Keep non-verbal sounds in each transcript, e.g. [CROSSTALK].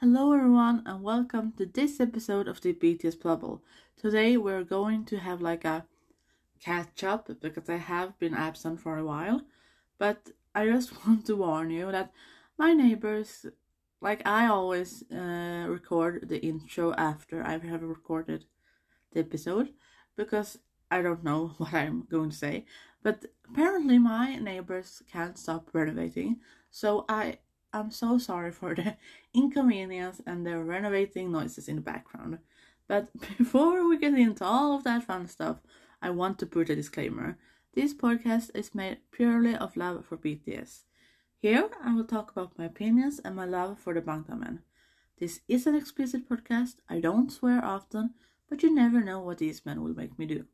Hello, everyone, and welcome to this episode of the BTS Bubble. Today, we're going to have like a catch up because I have been absent for a while, but I just [LAUGHS] want to warn you that my neighbors, like I always uh, record the intro after I have recorded the episode because I don't know [LAUGHS] what I'm going to say, but apparently my neighbors can't stop renovating, so I am so sorry for the [LAUGHS] inconvenience and the renovating noises in the background. But [LAUGHS] before we get into all of that fun stuff, I want to put a disclaimer. This podcast is made purely of love for BTS. Here, I will talk about my opinions and my love for the Bangtan This is an explicit podcast. I don't swear often, but you never know what these men will make me do.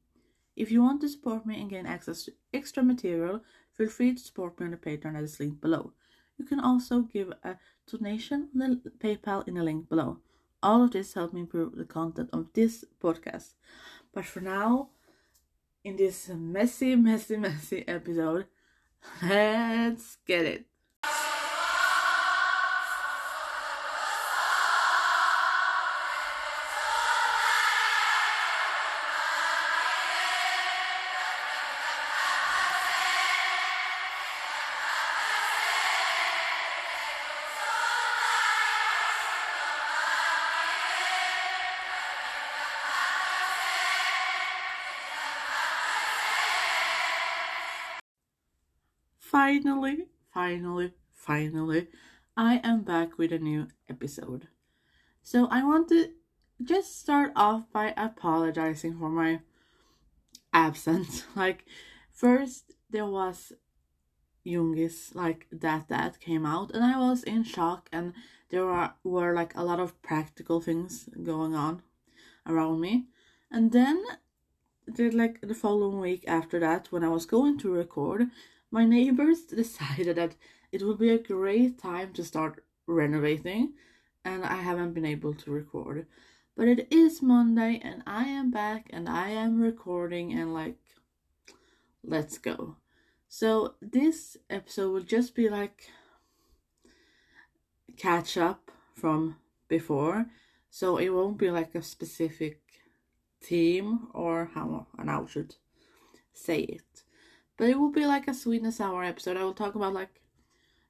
If you want to support me and gain access to extra material, feel free to support me on the Patreon that is linked below. You can also give a donation on the PayPal in the link below. All of this helps me improve the content of this podcast. But for now, in this messy, [LAUGHS] messy, messy episode, let's get it. Finally, finally, finally, I am back with a new episode. So I want to just start off by apologizing for my absence. [LAUGHS] Like, first there was Yoongi's like that that came out, and I was in shock, and there were, were like a lot of practical things going on around me, and then did like the following week after that when I was going to record, my neighbors [LAUGHS] decided that it would be a great time to start renovating, and I haven't been able to record. But it is Monday, and I am back, and I am recording, and like, let's go. So, this episode will just be like catch up from before, so it won't be like a specific theme or how and I should say it. But it will be like a sweetness hour episode. I will talk about like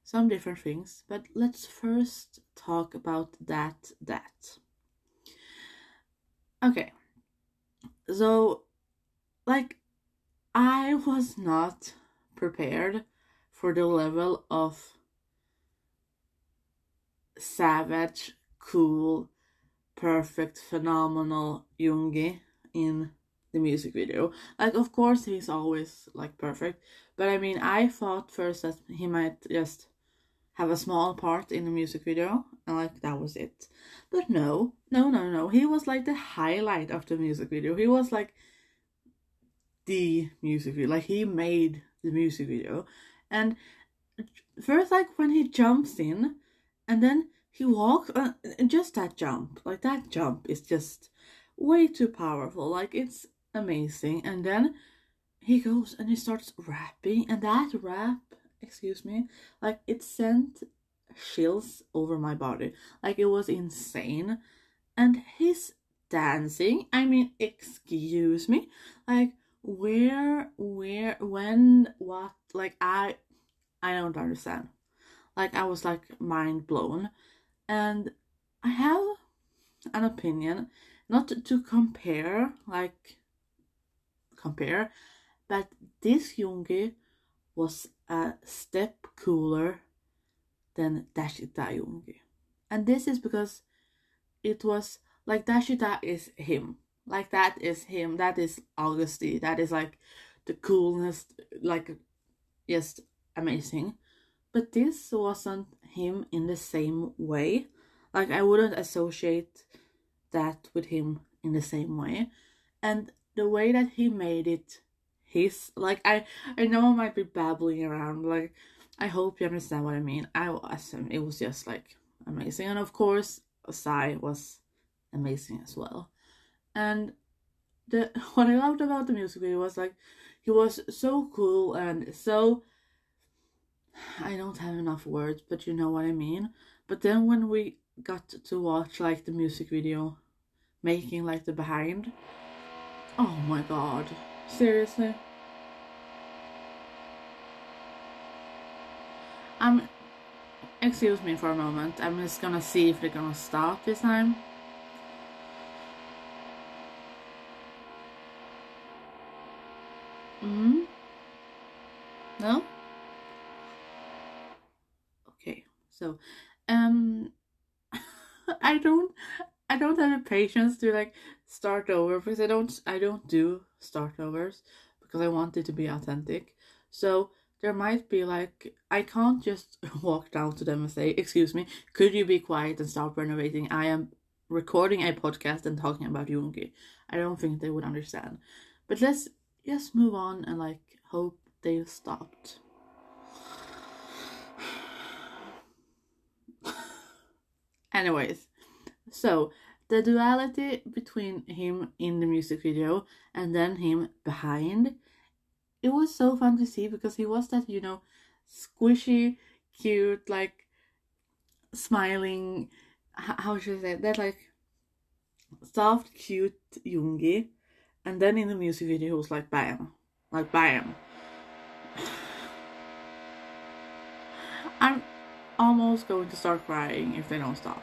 some different things. But let's first talk about that that. Okay. So like I was not prepared for the level of savage, cool, perfect, phenomenal Yoongi in the music video. Like, of course, he's always like perfect, but I mean, I thought first that he might just have a small part in the music video, and like that was it. But no, no, no, no. He was like the highlight of the music video. He was like the music video. Like he made the music video, and first, like when he jumps in, and then he walks, uh, just that jump, like that jump is just way too powerful. Like it's amazing. And then he goes and he starts rapping, and that rap, excuse me, like it sent chills over my body. Like it was insane. And his dancing, I mean, excuse me, like where, where, when, what, like I, I don't understand. Like I was like mind blown. And I have an opinion, not to compare like compare, but this Yoongi was a step cooler than Daechwita Yoongi. And this is because it was like Daechwita is him. Like that is him. That is Agust D. That is like the coolness, like just amazing. But this wasn't him in the same way. Like I wouldn't associate that with him in the same way. And the way that he made it his like I I know I might be babbling around like I hope you understand what I mean. I was um, it was just like amazing and of course Psy was amazing as well. And the [LAUGHS] what I loved about the music video was like he was so cool and so I don't have enough words, but you know what I mean. But then when we got to watch like the music video making like the behind. Oh my god. Seriously? I'm excuse me for a moment. I'm just gonna see if they're gonna stop this time. Hmm? No? Okay, so um [LAUGHS] I don't I don't have the patience to like start over because I don't I don't do start overs because I want it to be authentic. So there might be like I can't just [LAUGHS] walk down to them and say, "Excuse me, could you be quiet and stop renovating? I am recording a podcast and talking about Yoongi." I don't think they would understand. But let's just move on and like hope they've stopped. [SIGHS] Anyways, so the duality between him in the music video and then him behind it was so fun to see because he was that you know squishy cute like smiling how should i say that like soft cute yoongi. And then in the music video he was like bam like bam. [SIGHS] I'm almost going to start crying if they don't stop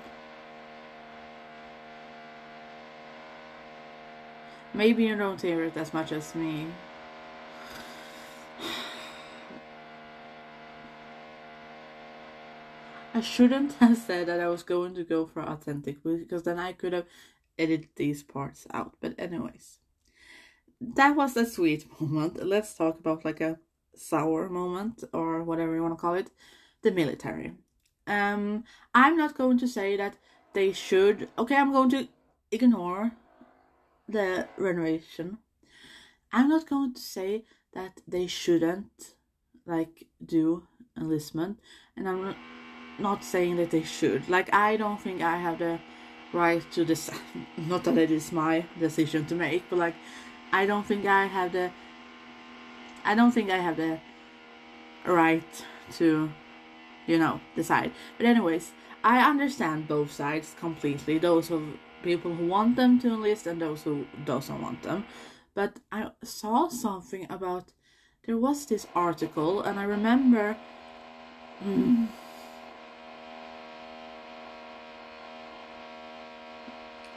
maybe you don't hear it as much as me I shouldn't [LAUGHS] have said that I was going to go for authentic because then I could have edited these parts out. But anyways, that was a sweet [LAUGHS] moment. Let's talk about like a sour moment or whatever you want to call it. The military. Um, I'm not going to say that they should. Okay, I'm going to ignore the renovation. I'm not going to say that they shouldn't like do enlistment, and I'm not saying that they should. Like, I don't think I have the right to decide. [LAUGHS] Not that it is my decision to make, but like, I don't think I have the. I don't think I have the right to, you know, decide. But anyways, I understand both sides completely. Those of people who want them to enlist and those who doesn't want them. But I saw something about there was this article, and I remember. Mm,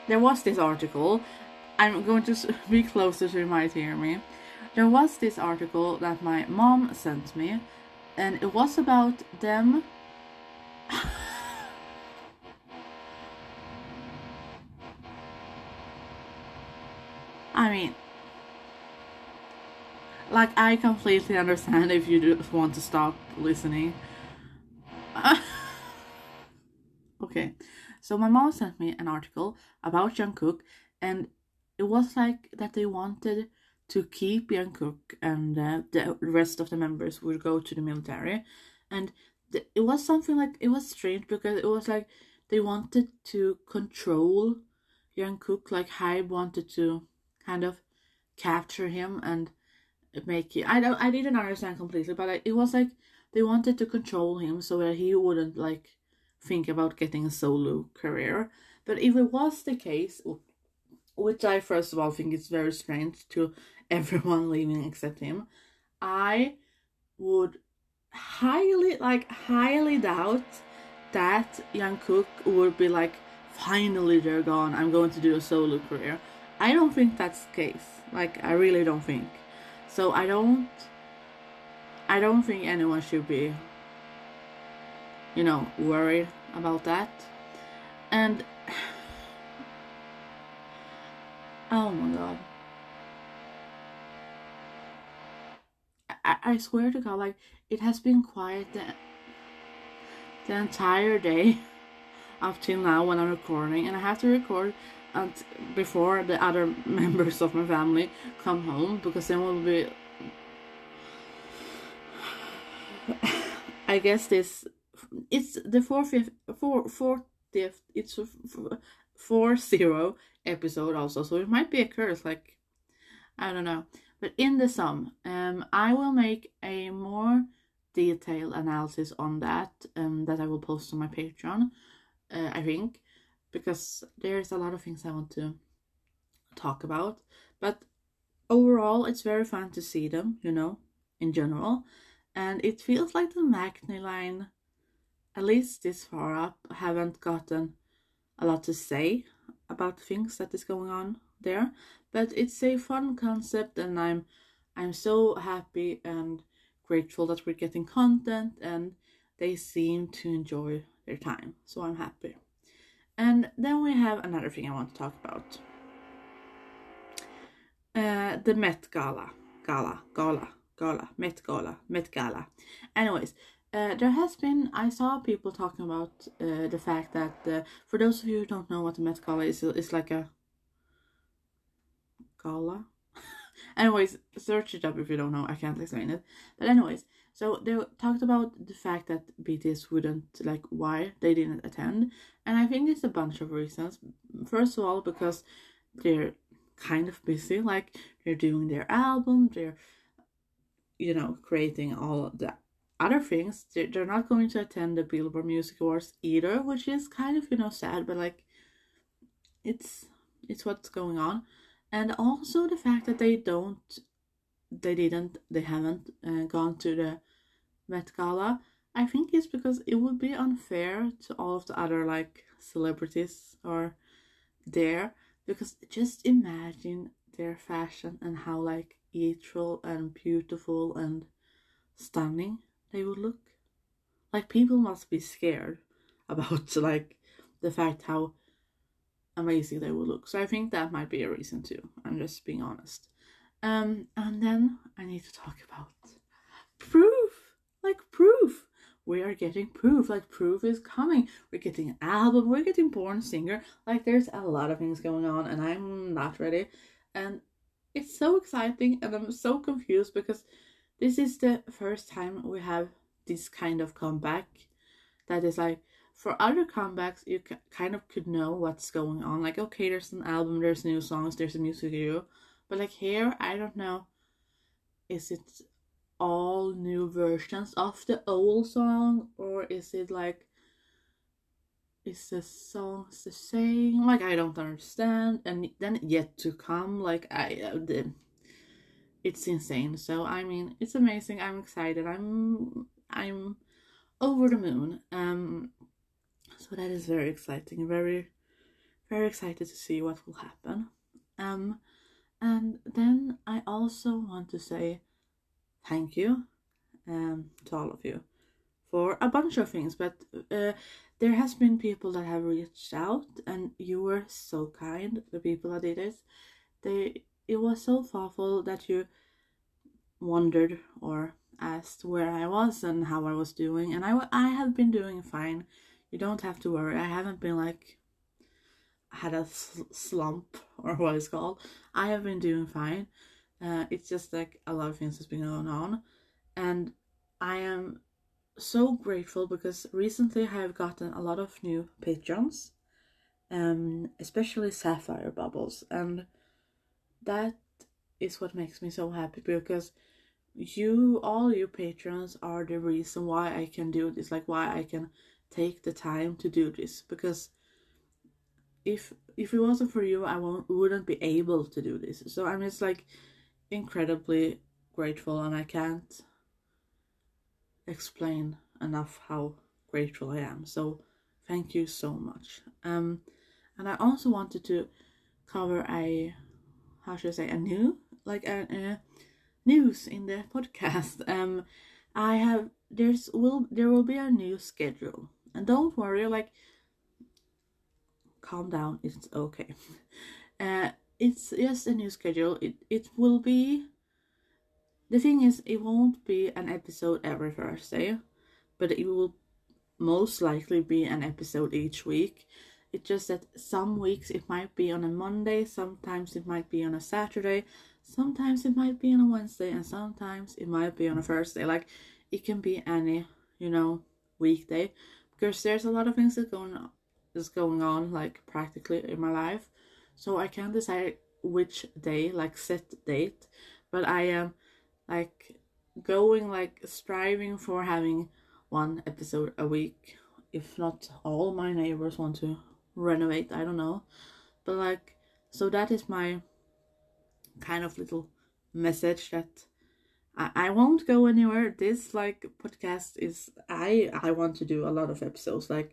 there was this article. I'm going to be closer so you might hear me. There was this article that my mom sent me, and it was about them. I mean, like, I completely understand if you just want to stop listening. [LAUGHS] okay. So my mom sent me an article about Jungkook, and it was like that they wanted to keep Jungkook and uh, the rest of the members would go to the military, and it was something like it was strange because it was like they wanted to control Jungkook, like Hybe wanted to kind of capture him and make it. I don't. I didn't understand completely, but it was like they wanted to control him so that he wouldn't like think about getting a solo career. But if it was the case, which I first of all think is very strange to [LAUGHS] everyone leaving except him, I would highly, like, highly doubt that Jungkook would be like, finally they're gone, I'm going to do a solo career. I don't think that's the case. Like, I really don't think. So I don't. I don't think anyone should be you know, worried about that. And [SIGHS] oh my god. I, I swear to God, like it has been quiet the, the entire day [LAUGHS] up till now when I'm recording, and I have to record before the other [LAUGHS] members of my family come home because then we'll be. [SIGHS] I guess this it's the fourth four fortieth it's a four zero episode also so it might be a curse like i don't know but in the SOOP um i will make a more detailed analysis on that um that i will post on my patreon uh, I think, because there's a lot of things I want to talk about. But overall, it's very fun to see them, you know, in general. And it feels like the Maknae line, at least this far up, haven't gotten a lot to say about things that is going on there. But it's a fun concept, and I'm I'm so happy and grateful that we're getting content, and they seem to enjoy their time. So I'm happy. And then we have another thing I want to talk about. Uh, the Met Gala. Gala. Gala. Gala. Met Gala. Met Gala. Anyways, uh, there has been, I saw people talking about uh, the fact that, uh, for those of you who don't know what the Met Gala is, it's like a gala. [LAUGHS] anyways, search it up if you don't know, I can't explain it. But anyways, so they talked about the fact that BTS wouldn't, like, why they didn't attend. And I think it's a bunch of reasons. First of all, because they're kind of busy, like, they're doing their album, they're, you know, creating all the other things. They're, they're not going to attend the Billboard Music Awards either, which is kind of, you know, sad, but like, it's it's what's going on and also the fact that they don't they didn't they haven't uh, gone to the Met Gala I think it's because it would be unfair to all of the other like celebrities are there because just imagine their fashion and how like ethereal and beautiful and stunning they would look like people must be scared [LAUGHS] about like the fact how amazing they would look. So I think that might be a reason too. I'm just being honest. Um, and then I need to talk about proof, like proof. We are getting proof, like proof is coming. We're getting album. We're getting Born Singer. Like there's a lot of things going on, and I'm not ready. And it's so exciting, and I'm so confused because this is the first time we have this kind of comeback that is like for other comebacks, you kind of could know what's going on. Like, okay, there's an album, there's new songs, there's a music video. But like here, I don't know. Is it all new versions of the old song, or is it like is the songs the same? Like I don't understand. And then yet to come, like I uh, the, it's insane. So I mean, it's amazing. I'm excited. I'm I'm over the moon. Um so that is very exciting very very excited to see what will happen um and then i also want to say thank you um to all of you for a bunch of things but uh, there has been people that have reached out and you were so kind the people that did it they it was so thoughtful that you wondered or asked where I was and how I was doing and I, I have been doing fine you don't have to worry. I haven't been like had a slump or what it's called. I have been doing fine. Uh, it's just like a lot of things has been going on, and I am so grateful because recently I have gotten a lot of new patrons, um, especially Sapphire Bubbles, and that is what makes me so happy because you, all you patrons, are the reason why I can do this, like why I can take the time to do this. Because if if it wasn't for you, I won't, wouldn't be able to do this. So I'm just like incredibly grateful, and I can't explain enough how grateful I am. So thank you so much. Um, and I also wanted to cover a how should I say a new like a, a news in the podcast. [LAUGHS] Um, I have there's will there will be a new schedule and don't worry, like, calm down, it's okay. [LAUGHS] Uh, it's just a new schedule. It, it will be. The thing is, it won't be an episode every Thursday, but it will most likely be an episode each week. It's just that some weeks it might be on a Monday, sometimes it might be on a Saturday, sometimes it might be on a Wednesday, and sometimes it might be on a Thursday. Like it can be any, you know, weekday because there's a lot of things that going is going on like practically in my life so i can't decide which day like set date but i am like going like striving for having one episode a week if not all my neighbors want to renovate, I don't know. But like, so that is my kind of little message that I, I won't go anywhere. This like podcast is I I want to do a lot of episodes. Like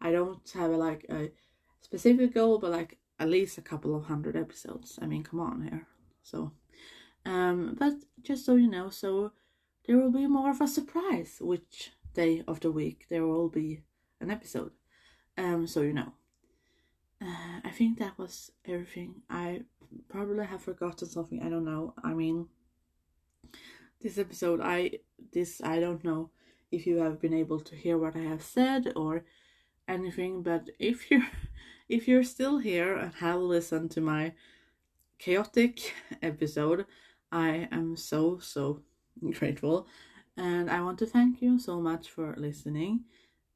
I don't have a, like a specific goal, but like at least a couple of hundred episodes. I mean, come on here. So, um, but just so you know, so there will be more of a surprise which day of the week there will be an episode. Um, so you know. Uh, I think that was everything. I probably have forgotten something. I don't know. I mean, this episode, I this I don't know if you have been able to hear what I have said or anything, but if you're [LAUGHS] if you're still here and have listened to my chaotic [LAUGHS] episode, I am so so [LAUGHS] grateful, and I want to thank you so much for listening.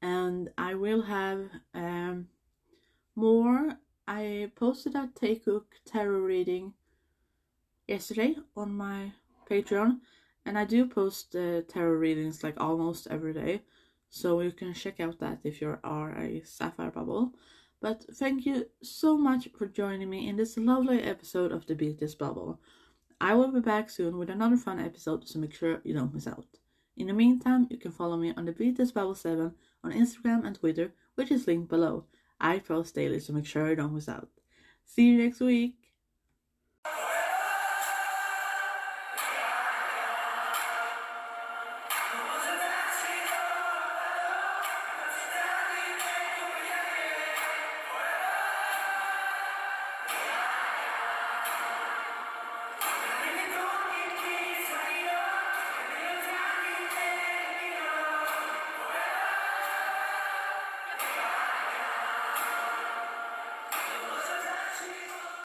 And I will have um more. I posted a Taekook tarot reading yesterday on my Patreon, and I do post uh, tarot readings like almost every day, so you can check out that if you are a Sapphire Bubble. But thank you so much for joining me in this lovely episode of the BTS Bubble. I will be back soon with another fun episode, so make sure you don't miss out. In the meantime, you can follow me on the BTS Bubble 7 on Instagram and Twitter, which is linked below. I post daily, so make sure you don't miss out. See you next week.